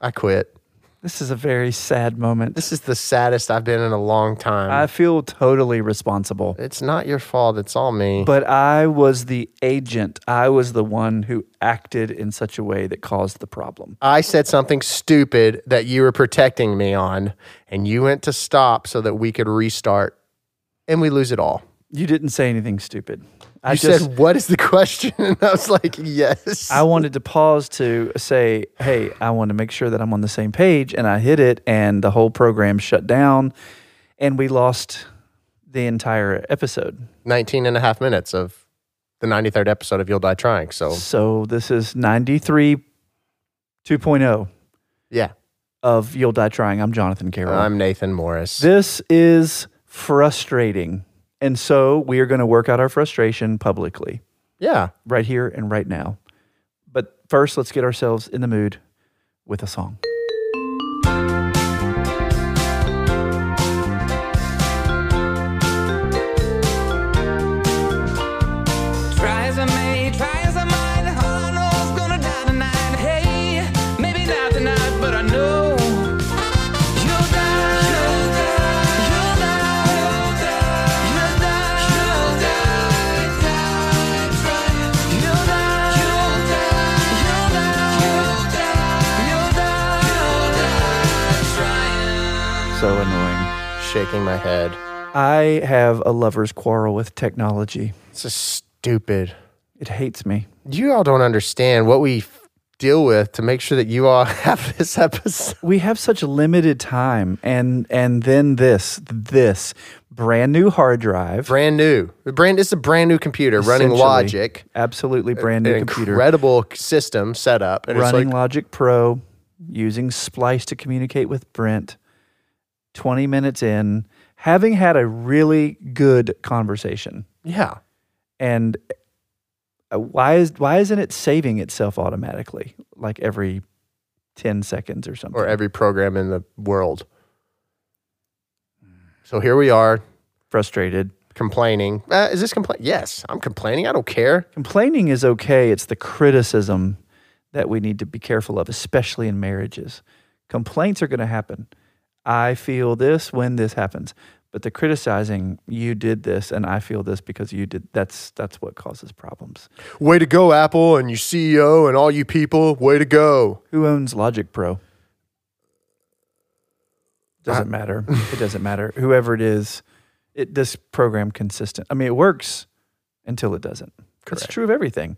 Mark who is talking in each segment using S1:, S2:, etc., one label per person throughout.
S1: I quit.
S2: This is a very sad moment.
S1: This is the saddest I've been in a long time.
S2: I feel totally responsible.
S1: it's not your fault. It's all me.
S2: But I was the agent. I was the one who acted in such a way that caused the problem.
S1: I said something stupid that you were protecting me on, and you went to stop so that we could restart, and we lose it all.
S2: You didn't say anything stupid. I
S1: You
S2: just
S1: said, "What is the question?" And I was like, "Yes."
S2: I wanted to pause to say, "Hey, I want to make sure that I'm on the same page." And I hit it and the whole program shut down and we lost the entire episode.
S1: 19 and a half minutes of the 93rd episode of You'll Die Trying. So,
S2: So this is 93 2.0
S1: yeah,
S2: of You'll Die Trying. I'm Jonathan Carroll.
S1: I'm Nathan Morris.
S2: This is frustrating. And so we are going to work out our frustration publicly
S1: yeah.
S2: right here and right now. But first, let's get ourselves in the mood with a song.
S1: Shaking my head.
S2: I have a lover's quarrel with technology.
S1: It's just stupid.
S2: It hates me.
S1: You all don't understand what we f- deal with to make sure that you all have this episode.
S2: We have such limited time and and then this this brand new hard drive.
S1: Brand new. Brand. It's a brand new computer running
S2: essentially.
S1: Logic.
S2: Absolutely brand new
S1: An
S2: computer.
S1: incredible system set up. And
S2: running
S1: it's like,
S2: Logic Pro, using Splice to communicate with Brent. 20 minutes in, having had a really good conversation.
S1: yeah.
S2: And uh, why is why isn't it saving itself automatically like every 10 seconds or something?
S1: Or every program in the world. So here we are
S2: frustrated.
S1: complaining. Uh, is this complaint? Yes, I'm complaining. I don't care.
S2: Complaining is okay. It's the criticism that we need to be careful of, especially in marriages. Complaints are going to happen. I feel this when this happens. But the criticizing, you did this and I feel this because you did that's that's what causes problems.
S1: Way to go, Apple, and you CEO and all you people. Way to go.
S2: Who owns Logic Pro? Doesn't matter. It doesn't matter. Whoever it is, it this program consistent. I mean, it works until it doesn't. That's
S1: Correct.
S2: true of everything.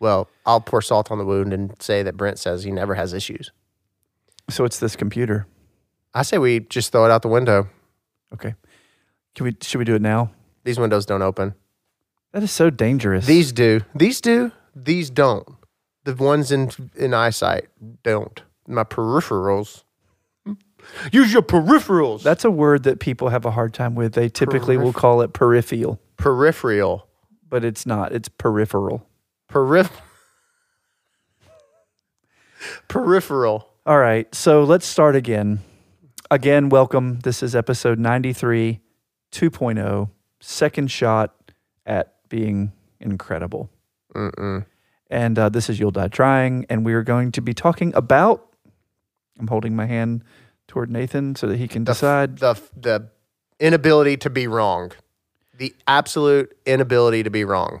S1: Well, I'll pour salt on the wound and say that Brent says he never has issues.
S2: So it's this computer.
S1: I say we just throw it out the window.
S2: Okay. Can we should we do it now?
S1: These windows don't open.
S2: That is so dangerous.
S1: These do. These do. These don't. The ones in in eyesight don't. My peripherals. Use your peripherals.
S2: That's a word that people have a hard time with. They typically will call it peripheral,
S1: peripheral.
S2: but it's not. It's peripheral.
S1: Perif. peripheral.
S2: All right. So let's start again. Again, welcome. This is episode 93, 2.0, second shot at being incredible.
S1: Mm-mm.
S2: And uh, this is You'll Die Trying. And we are going to be talking about. I'm holding my hand toward Nathan so that he can
S1: The
S2: decide.
S1: the the inability to be wrong. The absolute inability to be wrong.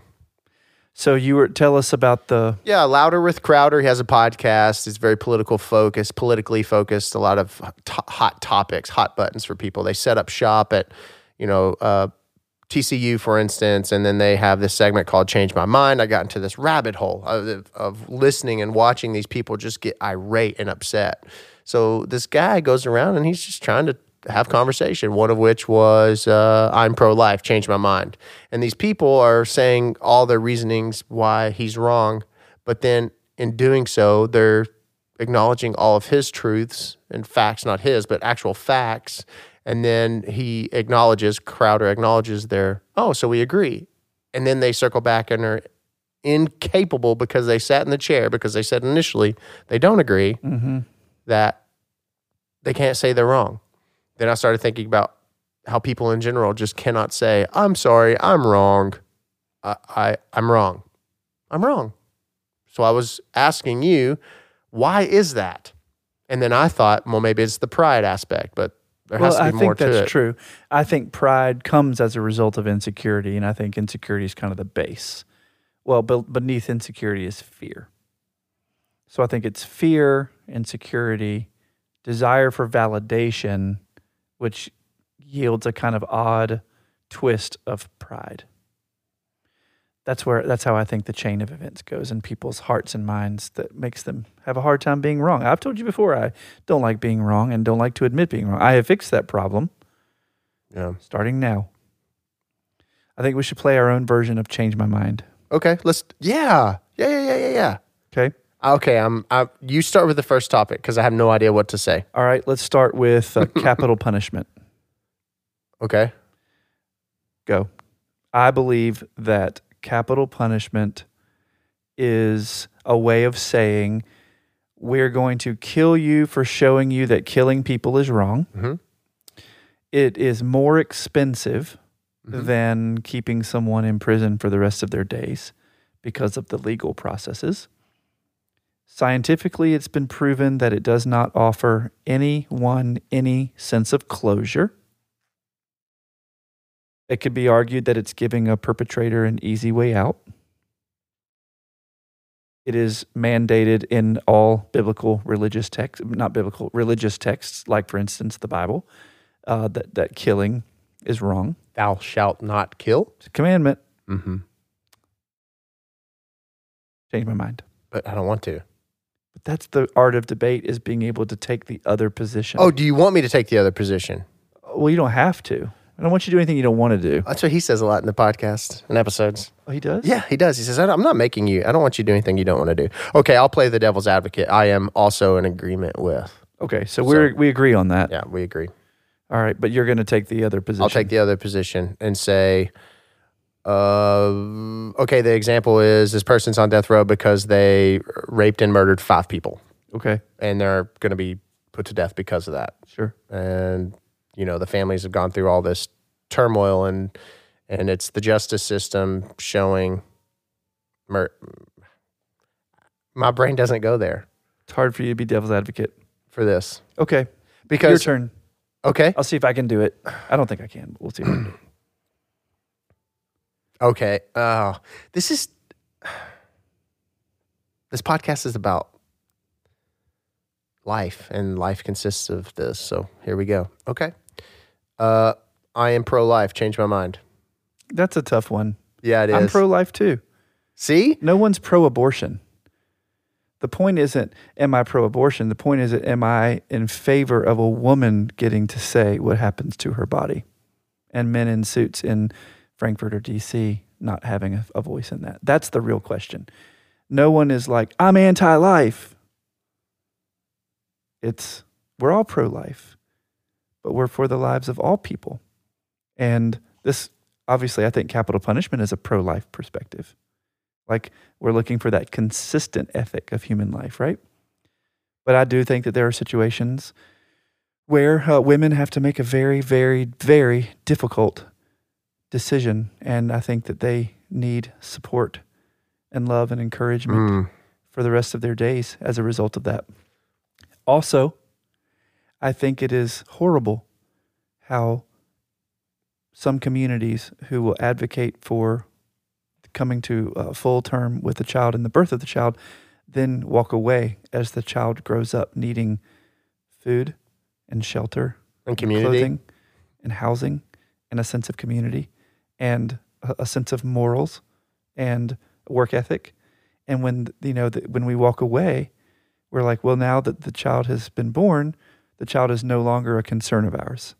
S2: So you were tell us about the
S1: Yeah, Louder with Crowder. He has a podcast. It's very political focused, politically focused. A lot of hot topics, hot buttons for people. They set up shop at, you know, uh, TCU, for instance, and then they have this segment called "Change My Mind." I got into this rabbit hole of, of listening and watching these people just get irate and upset. So this guy goes around and he's just trying to have conversation. One of which was, uh, "I'm pro-life. Change my mind." And these people are saying all their reasonings why he's wrong, but then in doing so, they're acknowledging all of his truths and facts, not his, but actual facts. And then he acknowledges, Crowder acknowledges their, oh, so we agree. And then they circle back and are incapable because they sat in the chair, because they said initially they don't agree,
S2: mm-hmm.
S1: that they can't say they're wrong. Then I started thinking about how people in general just cannot say, I'm sorry, I'm wrong. I, I, I'm wrong. I'm wrong. So I was asking you, why is that? And then I thought, well, maybe it's the pride aspect, but there has to be
S2: I
S1: more
S2: think
S1: to
S2: that's
S1: it.
S2: true. I think pride comes as a result of insecurity, and I think insecurity is kind of the base. Well, be- beneath insecurity is fear. So I think it's fear, insecurity, desire for validation, which yields a kind of odd twist of pride. That's where that's how I think the chain of events goes in people's hearts and minds that makes them have a hard time being wrong. I've told you before I don't like being wrong and don't like to admit being wrong. I have fixed that problem
S1: Yeah.
S2: starting now. I think we should play our own version of Change My Mind.
S1: Okay. Let's. Yeah. Yeah. Yeah. Yeah. Yeah. Yeah.
S2: Okay.
S1: Okay. I'm. I, you start with the first topic because I have no idea what to say.
S2: All right, let's start with uh, capital punishment.
S1: Okay.
S2: Go. I believe that capital punishment is a way of saying we're going to kill you for showing you that killing people is wrong.
S1: Mhm.
S2: It is more expensive
S1: Mhm.
S2: than keeping someone in prison for the rest of their days because of the legal processes. Scientifically, it's been proven that it does not offer anyone any sense of closure. It could be argued that it's giving a perpetrator an easy way out. It is mandated in all biblical religious texts, not biblical, religious texts, like, for instance, the Bible, uh, that, that killing is wrong.
S1: Thou shalt not kill.
S2: It's a commandment.
S1: Mm-hmm.
S2: Change my mind.
S1: But I don't want to.
S2: But that's the art of debate is being able to take the other position.
S1: Oh, do you want me to take the other position?
S2: well, you don't have to. I don't want you to do anything you don't want to do.
S1: That's what he says a lot in the podcast and episodes.
S2: Oh, he does?
S1: Yeah, he does. He says, "I don't- "I'm not making you. I don't want you to do anything you don't want to do." Okay, I'll play the devil's advocate. I am also in agreement with.
S2: Okay, so we're we agree on that.
S1: Yeah, we agree.
S2: All right, but you're going to take the other position.
S1: I'll take the other position and say, uh, okay, the example is this person's on death row because they raped and murdered five people,
S2: Okay,
S1: and they're going to be put to death because of that.
S2: sure.
S1: And you know, the families have gone through all this turmoil, and and it's the justice system showing. Mur- My brain doesn't go there
S2: It's hard for you to be devil's advocate.
S1: for this
S2: Okay, Because your
S1: because
S2: turn.
S1: okay,
S2: I'll see if I can do it. I don't think I can. But we'll see. If I can do it.
S1: Okay. Oh, this is this podcast is about life, and life consists of this. So here we go. Okay. Uh, I am pro-life. Change my mind.
S2: That's a tough one.
S1: Yeah, it is.
S2: I'm pro-life too.
S1: See,
S2: No one's pro-abortion. The point isn't am I pro-abortion. The point is am I in favor of a woman getting to say what happens to her body, and men in suits in Frankfort or D.C. not having a, a voice in that. That's the real question. No one is like I'm anti-life. It's we're all pro-life, but we're for the lives of all people, and this obviously I think capital punishment is a pro-life perspective. Like we're looking for that consistent ethic of human life, right? But I do think that there are situations where uh, women have to make a very, very, very difficult decision. And I think that they need support and love and encouragement
S1: Mm,
S2: for the rest of their days as a result of that. Also, I think it is horrible how some communities who will advocate for coming to a full term with the child and the birth of the child then walk away as the child grows up needing food and shelter
S1: and community.
S2: clothing and housing and a sense of community and a, a sense of morals and work ethic. And when you know that when we walk away, we're like, well, now that the child has been born, the child is no longer a concern of ours.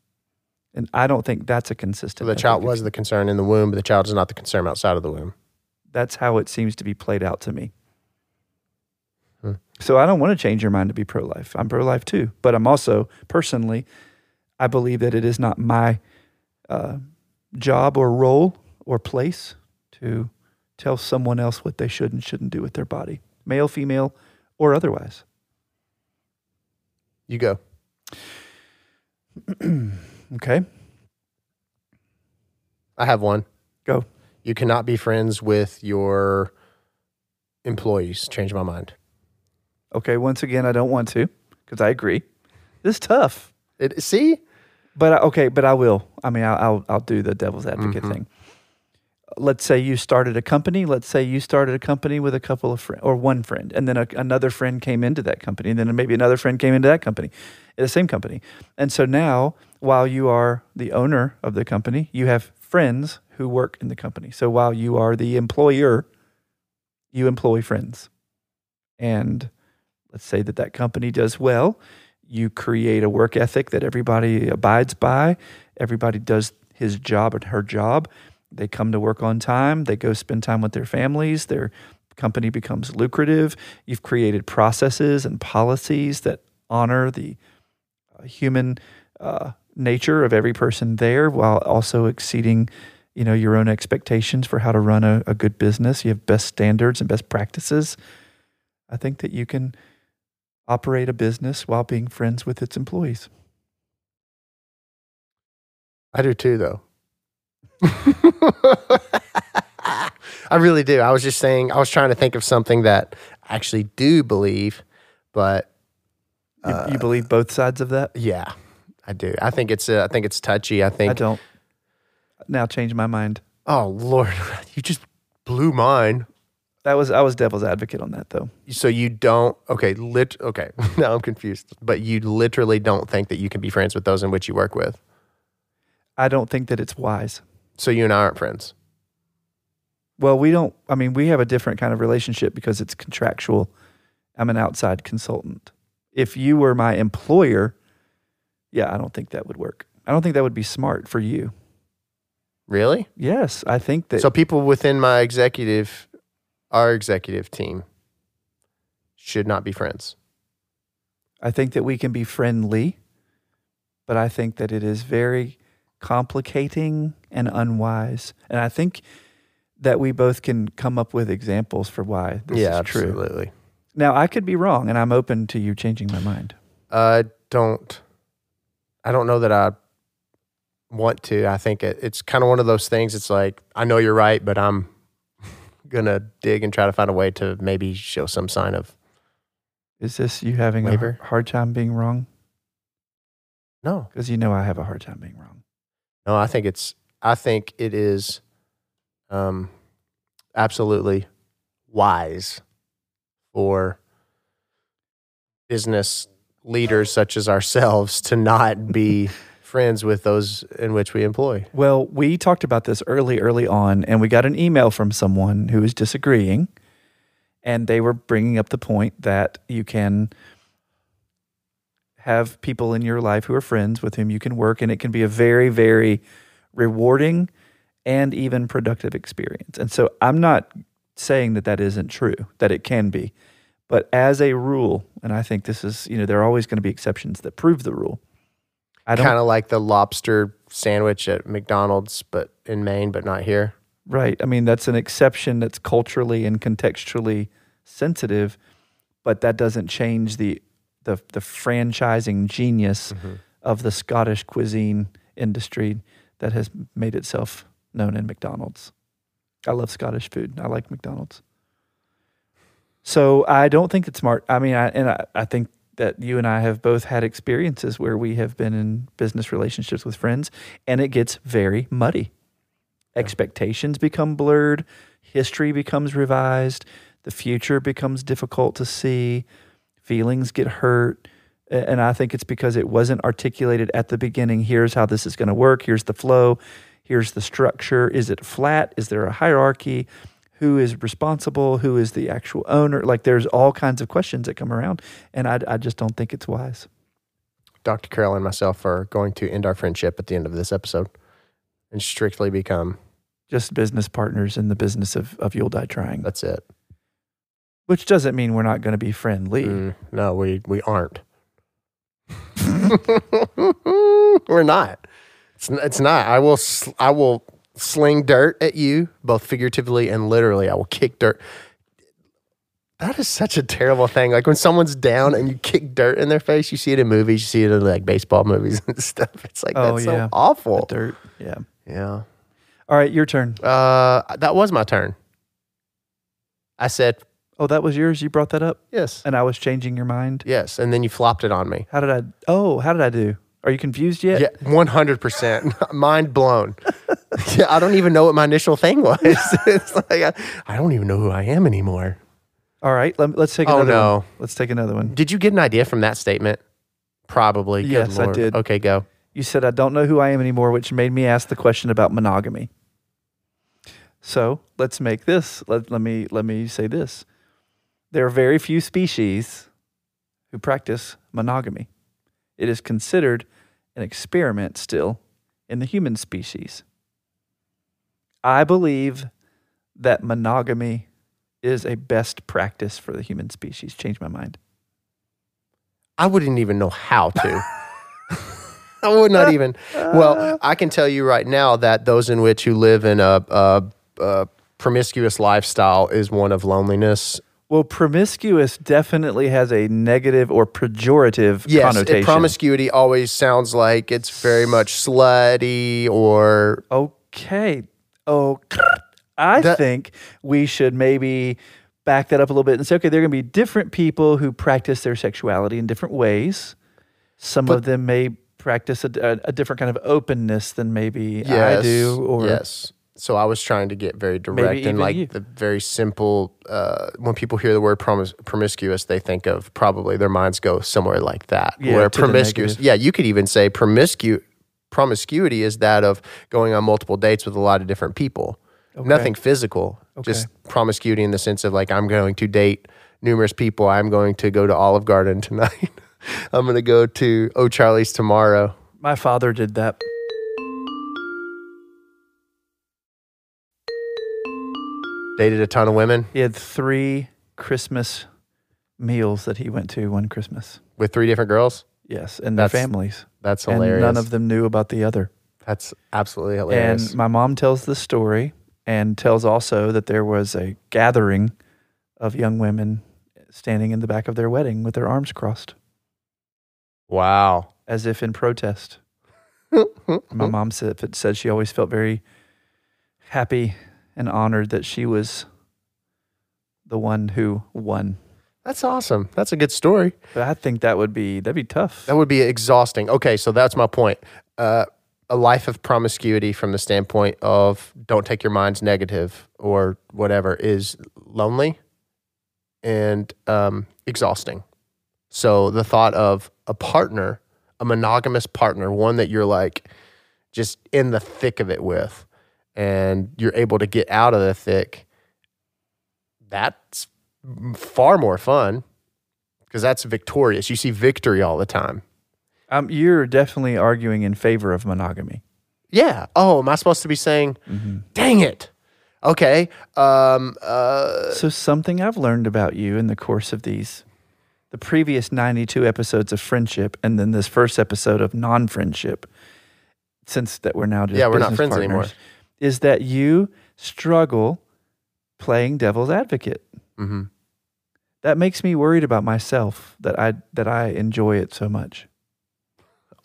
S2: And I don't think that's a
S1: So
S2: consistent.
S1: the child was the concern in the womb, but the child is not the concern outside of the womb.
S2: That's how it seems to be played out to me.
S1: Hmm.
S2: So I don't want to change your mind to be pro life. I'm pro life too. But I'm also, personally, I believe that it is not my uh, job or role or place to tell someone else what they should and shouldn't do with their body, male, female, or otherwise.
S1: You go.
S2: Okay.
S1: I have one.
S2: Go.
S1: You cannot be friends with your employees. Change my mind.
S2: Okay. Once again, I don't want to because I agree. This is tough.
S1: It, see,
S2: But okay, but I will. I mean, I'll I'll, I'll do the devil's advocate mm-hmm. thing. Let's say you started a company. Let's say you started a company with a couple of friends or one friend, and then a, another friend came into that company, and then maybe another friend came into that company, eh, the same company. And so now, while you are the owner of the company, you have friends who work in the company. So while you are the employer, you employ friends. And let's say that that company does well you create a work ethic that everybody abides by. Everybody does his job and her job. They come to work on time. They go spend time with their families. Their company becomes lucrative. You've created processes and policies that honor the uh, human uh, nature of every person there while also exceeding you know your own expectations for how to run a, a good business you have best standards and best practices i think that you can operate a business while being friends with its employees.
S1: I do too, though. I really do. I was just saying, I was trying to think of something that I actually do believe, but
S2: You, you believe both sides of that?
S1: yeah, I do. I think it's uh, I think it's touchy. I think.
S2: I don't. Now change my mind.
S1: Oh Lord, you just blew mine.
S2: That was I was devil's advocate on that though.
S1: So you don't okay, lit okay. Now I'm confused. But you literally don't think that you can be friends with those in which you work with.
S2: I don't think that it's wise.
S1: So you and I aren't friends.
S2: Well, we don't. I mean, we have a different kind of relationship because it's contractual. I'm an outside consultant. If you were my employer, yeah, I don't think that would work. I don't think that would be smart for you.
S1: Really?
S2: Yes, I think that.
S1: So people within my executive, our executive team, should not be friends.
S2: I think that we can be friendly, but I think that it is very complicating and unwise. And I think that we both can come up with examples for why this
S1: yeah,
S2: is true.
S1: absolutely.
S2: Now, I could be wrong, and I'm open to you changing my mind.
S1: I don't. I don't know that I want to. I think it, it's kind of one of those things. It's like I know you're right, but I'm gonna dig and try to find a way to maybe show some sign of
S2: Is this you having
S1: Waiver?
S2: a hard time being wrong?
S1: no.
S2: Because you know I have a hard time being wrong.
S1: No, I think it's. I think it is, um, absolutely wise for business leaders such as ourselves to not be friends with those in which we employ.
S2: Well, we talked about this early, early on, and we got an email from someone who was disagreeing, and they were bringing up the point that you can have people in your life who are friends with whom you can work, and it can be a very, very rewarding and even productive experience. And so I'm not saying that that isn't true, that it can be. But as a rule, and I think this is, you know, there are always going to be exceptions that prove the rule. I don't
S1: Kind of like the lobster sandwich at McDonald's, but in Maine, but not here.
S2: Right. I mean, that's an exception that's culturally and contextually sensitive, but that doesn't change the the, the franchising genius mm-hmm. of the Scottish cuisine industry that has made itself known in McDonald's. I love Scottish food. I like McDonald's. So I don't think it's smart. I mean, I, and I, I think that you and I have both had experiences where we have been in business relationships with friends, and it gets very muddy expectations become blurred, history becomes revised, the future becomes difficult to see, feelings get hurt. And I think it's because it wasn't articulated at the beginning. Here's how this is going to work. Here's the flow. Here's the structure. Is it flat? Is there a hierarchy? Who is responsible? Who is the actual owner? Like there's all kinds of questions that come around. And I, I just don't think it's wise.
S1: Dr. Carroll and myself are going to end our friendship at the end of this episode and strictly become
S2: Just business partners in the business of, of You'll Die Trying,
S1: that's it.
S2: which doesn't mean we're not going to be friendly.
S1: Mm, no, we we aren't. We're not. It's it's not. I will I will sling dirt at you both figuratively and literally. I will kick dirt. That is such a terrible thing. Like when someone's down and you kick dirt in their face, you see it in movies, you see it in like baseball movies and stuff. It's like
S2: Oh,
S1: that's
S2: yeah.
S1: so awful.
S2: The dirt. Yeah.
S1: Yeah.
S2: All right, your turn.
S1: Uh, that was my turn. I said
S2: Oh, that was yours. You brought that up,
S1: Yes.
S2: and I was changing your mind.
S1: Yes. And then you flopped it on me.
S2: How did I? Oh, how did I do? Are you confused yet?
S1: Yeah, 100%. Mind blown. Yeah, I don't even know what my initial thing was. it's like, I, I don't even know who I am anymore.
S2: All right. Let, us take
S1: Oh,
S2: another
S1: no.
S2: one. Let's take another one.
S1: Did you get an idea from that statement? Probably. Good
S2: Yes, I did.
S1: Okay, go.
S2: You said I don't know who I am anymore, which made me ask the question about monogamy. So let's make this. Let, let me let me say this. There are very few species who practice monogamy. It is considered an experiment still in the human species. I believe that monogamy is a best practice for the human species. Change my mind.
S1: I wouldn't even know how to. I would not even. Well, I can tell you right now that those in which who live in a, a, a promiscuous lifestyle is one of loneliness.
S2: Well, promiscuous definitely has a negative or pejorative
S1: Yes,
S2: connotation.
S1: promiscuity always sounds like it's very much slutty or
S2: okay. Oh, I
S1: That-
S2: think we should maybe back that up a little bit and say, okay, there are going to be different people who practice their sexuality in different ways. Some
S1: But-
S2: of them may practice a, a, a different kind of openness than maybe
S1: yes,
S2: I do. Or
S1: yes. So I was trying to get very direct and like
S2: you.
S1: the very simple. Uh, when people hear the word promis- promiscuous, they think of probably their minds go somewhere like that.
S2: Yeah,
S1: where promiscuous, yeah, you could even say promiscu- promiscuity is that of going on multiple dates with a lot of different people.
S2: Okay.
S1: Nothing physical, just promiscuity in the sense of like I'm going to date numerous people. I'm going to go to Olive Garden tonight. I'm going to go to Oh Charlie's tomorrow.
S2: my father did that.
S1: Dated a ton of women
S2: He had three Christmas meals that he went to one Christmas.
S1: with three different girls.
S2: Yes, and their
S1: That's
S2: families.
S1: That's
S2: And
S1: hilarious.
S2: none of them knew about the other.
S1: That's absolutely hilarious.
S2: And my mom tells the story and tells also that there was a gathering of young women standing in the back of their wedding with their arms crossed
S1: wow.
S2: as if in protest. My mom said, said she always felt very happy and honored that she was the one who won.
S1: That's awesome. That's a good story.
S2: But I think that would be that'd be tough.
S1: That would be exhausting. Okay, so that's my point. Uh, a life of promiscuity from the standpoint of don't take your minds negative or whatever is lonely and um, exhausting. So the thought of a partner, a monogamous partner, one that you're like just in the thick of it with, and you're able to get out of the thick, that's far more fun because that's victorious. You see victory all the time.
S2: Um, you're definitely arguing in favor of monogamy.
S1: Yeah. Oh, am I supposed to be saying, dang it? Okay. Um, uh,
S2: So something I've learned about you in the course of these, the previous 92 episodes of friendship, and then this first episode of non-friendship, since that we're now just
S1: Yeah, we're not friends anymore.
S2: is that you struggle playing devil's advocate.
S1: mhm.
S2: That makes me worried about myself that I that I enjoy it so much.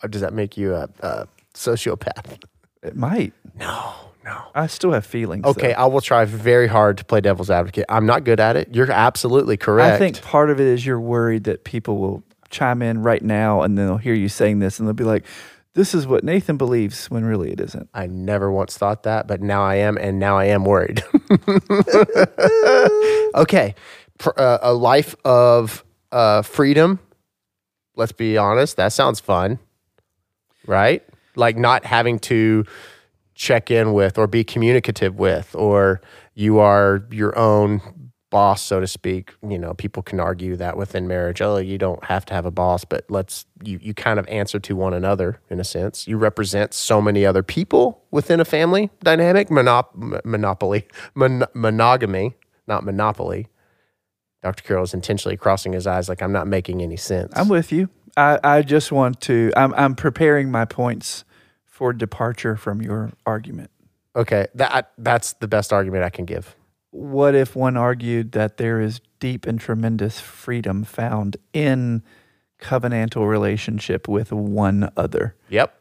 S1: Uh, Does that make you a, a sociopath?
S2: It might.
S1: No, no.
S2: I still have feelings.
S1: Okay,
S2: though.
S1: I will try very hard to play devil's advocate. I'm not good at it. You're absolutely correct.
S2: I think part of it is you're worried that people will chime in right now and then they'll hear you saying this and they'll be like, "This is what Nathan believes," when really it isn't.
S1: I never once thought that, but now I am, and now I am worried. okay, uh, a life of uh, freedom. Let's be honest. That sounds fun, right? Like not having to check in with or be communicative with, or you are your own boss, so to speak. You know, people can argue that within marriage. Oh, you don't have to have a boss, but let's you you kind of answer to one another in a sense. You represent so many other people within a family dynamic. Monop- monopoly, Mon- monogamy, not monopoly. Dr. Carroll is intentionally crossing his eyes like I'm not making any sense.
S2: I'm with you. I, I just want to. I'm I'm preparing my points for departure from your argument.
S1: okay, that that's the best argument I can give.
S2: What if one argued that there is deep and tremendous freedom found in covenantal relationship with one other?
S1: Yep.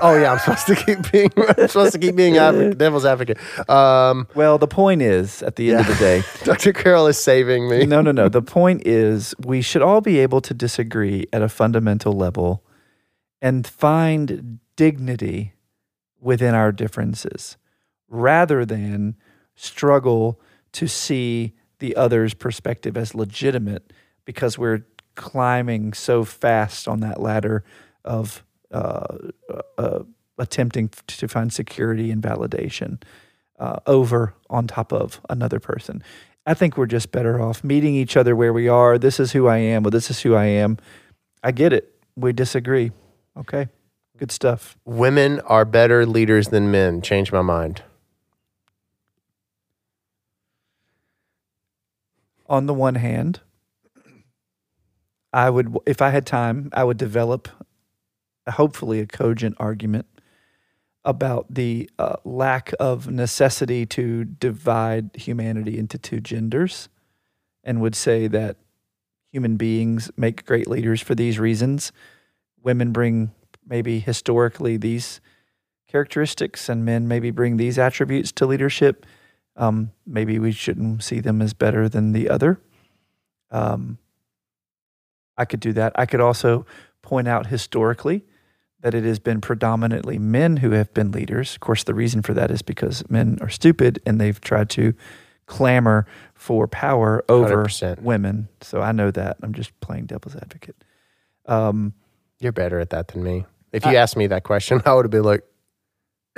S1: Oh yeah, I'm supposed to keep being. I'm supposed to keep being advocate, devil's advocate. Um,
S2: Well, the point is, at the end of the day,
S1: Dr. Carroll is saving me.
S2: no, no, no. The point is, we should all be able to disagree at a fundamental level and find dignity within our differences rather than struggle to see the other's perspective as legitimate because we're climbing so fast on that ladder of uh, uh, attempting to find security and validation uh, over on top of another person. I think we're just better off meeting each other where we are. This is who I am. Well, this is who I am. I get it. We disagree. Okay. Good stuff.
S1: Women are better leaders than men. Change my mind.
S2: On the one hand, I would, if I had time, I would develop hopefully a cogent argument about the uh, lack of necessity to divide humanity into two genders and would say that human beings make great leaders for these reasons. Women bring maybe historically these characteristics, and men maybe bring these attributes to leadership. Um, maybe we shouldn't see them as better than the other. Um, I could do that. I could also point out historically that it has been predominantly men who have been leaders. Of course, the reason for that is because men are stupid and they've tried to clamor for power over
S1: 100%.
S2: women. So I know that. I'm just playing devil's advocate. Um,
S1: You're better at that than me. If you asked me that question, I would have been like,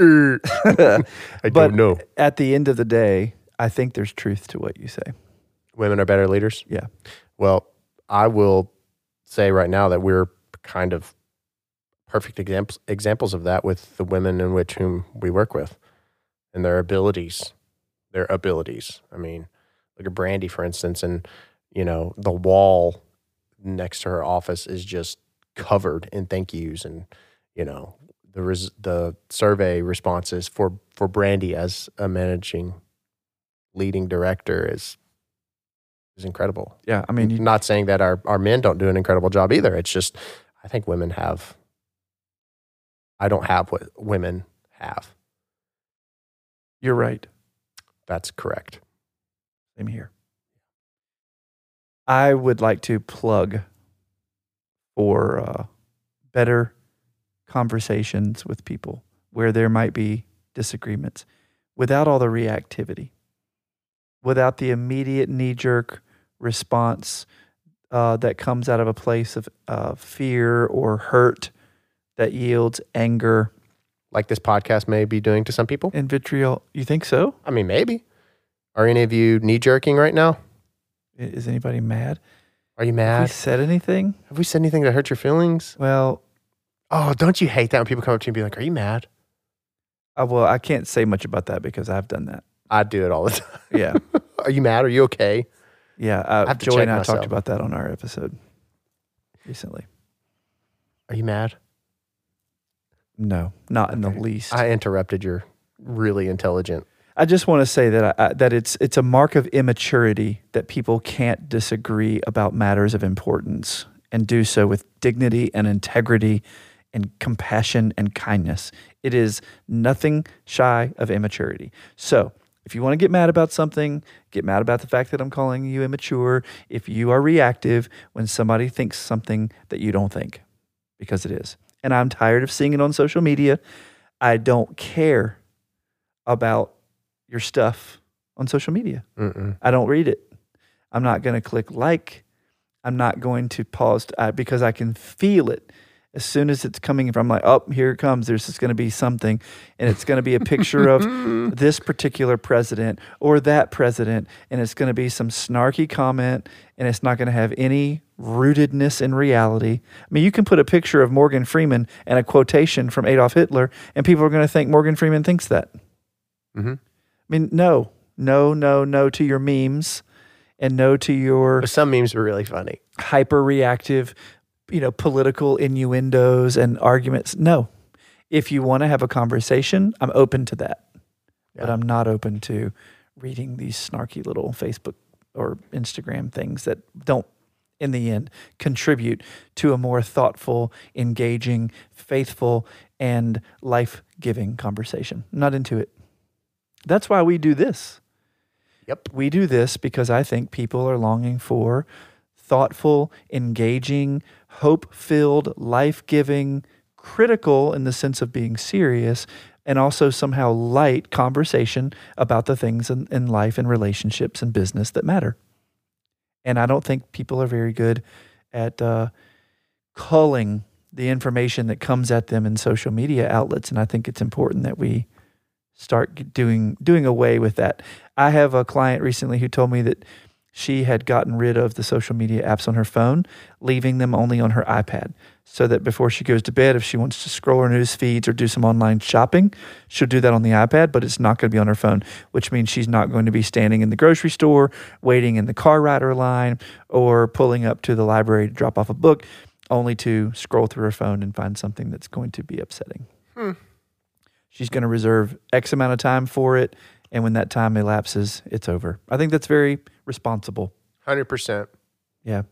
S1: "Er." I
S2: but
S1: don't know.
S2: at the end of the day, I think there's truth to what you say.
S1: Women are better leaders.
S2: Yeah.
S1: Well, I will say right now that we're kind of perfect examples examples of that with the women in which whom we work with and their abilities. Their abilities. I mean, look at Brandy, for instance, and you know, the wall next to her office is just covered in thank yous and you know the res- the survey responses for for Brandy as a managing leading director is is incredible.
S2: Yeah. I mean, you,
S1: not saying that our, our men don't do an incredible job either. It's just I think women have I don't have what women have.
S2: you're right.
S1: That's correct.
S2: Same here. I would like to plug for uh, better conversations with people where there might be disagreements without all the reactivity, without the immediate knee jerk response uh, that comes out of a place of uh, fear or hurt that yields anger
S1: Like this podcast may be doing to some people.
S2: and vitriol. You think so?
S1: I mean, maybe. Are any of you knee jerking right now?
S2: I- Is anybody mad?
S1: Are you mad?
S2: Have we
S1: mad?
S2: said anything?
S1: Have we said anything that hurt your feelings?
S2: Well,
S1: Oh, don't you hate that when people come up to you and be like, "Are you mad?"
S2: Well, I can't say much about that because I've done that.
S1: I do it all the time.
S2: Yeah,
S1: Are you mad? Are you okay?
S2: yeah. Uh,
S1: have to
S2: Joy
S1: check
S2: and I
S1: myself.
S2: talked about that on our episode recently.
S1: Are you mad?
S2: No, not in the least. I,
S1: interrupted your really intelligent.
S2: I just want to say that I, that it's it's a mark of immaturity that people can't disagree about matters of importance and do so with dignity and integrity and compassion and kindness. It is nothing shy of immaturity. So, if you want to get mad about something, get mad about the fact that I'm calling you immature. If you are reactive when somebody thinks something that you don't think, because it is. And I'm tired of seeing it on social media. I don't care about your stuff on social media.
S1: Mm-mm.
S2: I don't read it. I'm not going to click like. I'm not going to pause uh, because I can feel it as soon as it's coming from. like, oh, here it comes. There's just going to be something, and it's going to be a picture of this particular president or that president, and it's going to be some snarky comment, and it's not going to have any rootedness in reality. I mean, you can put a picture of Morgan Freeman and a quotation from Adolf Hitler, and people are going to think Morgan Freeman thinks that.
S1: Mm-hmm.
S2: I mean, no, no, no, no to your memes and no to your
S1: But some memes were really funny.
S2: hyper reactive, you know, political innuendos and arguments. No. If you want to have a conversation, I'm open to that. But I'm not open to reading these snarky little Facebook or Instagram things that don't in the end contribute to a more thoughtful, engaging, faithful, and life giving conversation. I'm not into it. That's why we do this.
S1: Yep.
S2: We do this because I think people are longing for thoughtful, engaging, hope filled, life giving, critical in the sense of being serious, and also somehow light conversation about the things in, in life and relationships and business that matter. And I don't think people are very good at uh, culling the information that comes at them in social media outlets. And I think it's important that we start doing doing away with that. I have a client recently who told me that she had gotten rid of the social media apps on her phone, leaving them only on her iPad. So that before she goes to bed, if she wants to scroll her news feeds or do some online shopping, she'll do that on the iPad, but it's not going to be on her phone, which means she's not going to be standing in the grocery store, waiting in the car rider line, or pulling up to the library to drop off a book, only to scroll through her phone and find something that's going to be upsetting. Hmm. She's going to reserve X amount of time for it. And when that time elapses, it's over. I think that's very responsible.
S1: 100%
S2: Yeah.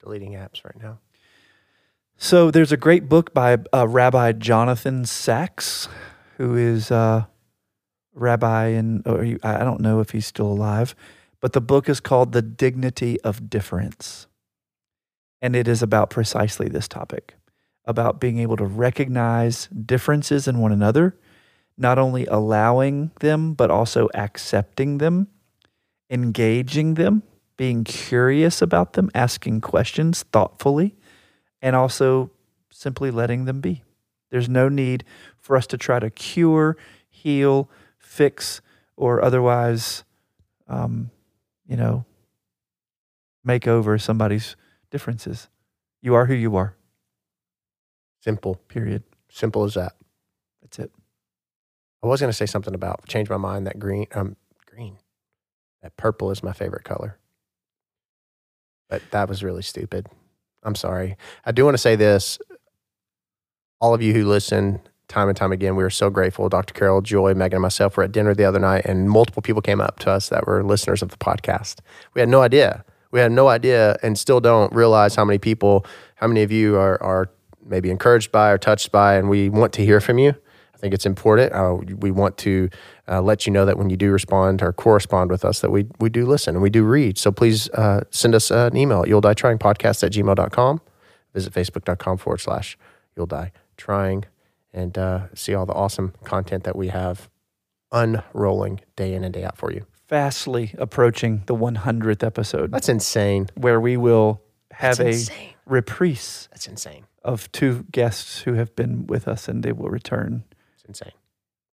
S1: deleting apps right now.
S2: So there's a great book by uh, Rabbi Jonathan Sacks, who is a rabbi and I don't know if he's still alive, but the book is called The Dignity of Difference. And it is about precisely this topic about being able to recognize differences in one another, not only allowing them, but also accepting them, engaging them, being curious about them, asking questions thoughtfully and also simply letting them be. There's no need for us to try to cure, heal, fix, or otherwise, um, you know, make over somebody's differences. You are who you are,
S1: Simple.
S2: period.
S1: Simple as that.
S2: That's it.
S1: I was going to say something about change my mind that green um green. That purple is my favorite color. But that was really stupid. I'm sorry. I do want to say this. All of you who listen time and time again, we are so grateful. Dr. Carroll, Joy, Megan, and myself were at dinner the other night, and multiple people came up to us that were listeners of the podcast. We had no idea. We had no idea and still don't realize how many people, how many of you are, are maybe encouraged by or touched by, and we want to hear from you. I think it's important. Uh, we want to uh, let you know that when you do respond or correspond with us, that we, we do listen and we do read. So please uh, send us an email at you'll die trying podcast at gmail.com. Visit facebook.com forward slash you'll die trying and uh, see all the awesome content that we have unrolling day in and day out for you.
S2: Fastly approaching the 100th episode,
S1: That's insane.
S2: where we will have
S1: That's
S2: a
S1: insane.
S2: reprise
S1: That's insane.
S2: of two guests who have been with us and they will return.
S1: It's insane.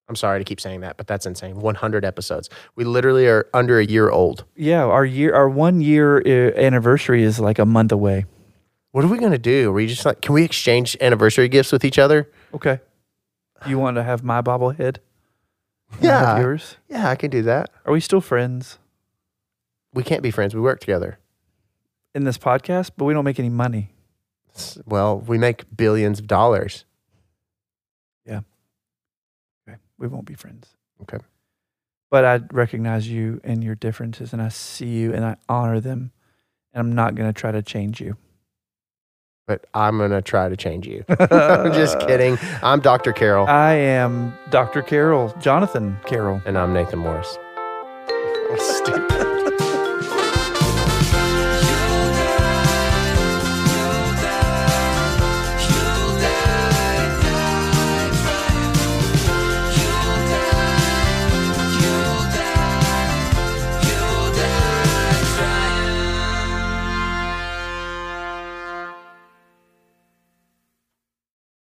S1: I'm sorry to keep saying that, but that's insane. 100 episodes. We literally are under a year old.
S2: Yeah, our year, our one year uh, anniversary is like a month away.
S1: What are we going to do? Are we just like, can we exchange anniversary gifts with each other?
S2: Okay. You want to have my bobblehead?
S1: Yeah.
S2: yours.
S1: Yeah, I can do that.
S2: Are we still friends
S1: We can't be friends. We work together.
S2: in this podcast? But we don't make any money.
S1: Well, we make billions of dollars.
S2: Okay. We won't be friends.
S1: Okay.
S2: But I recognize you and your differences, and I see you and I honor them. And I'm not going to try to change you.
S1: But I'm going to try to change you. I'm just kidding. I'm Dr. Carroll,
S2: I am Dr. Carroll, Jonathan Carroll.
S1: and I'm Nathan Morris. Stupid.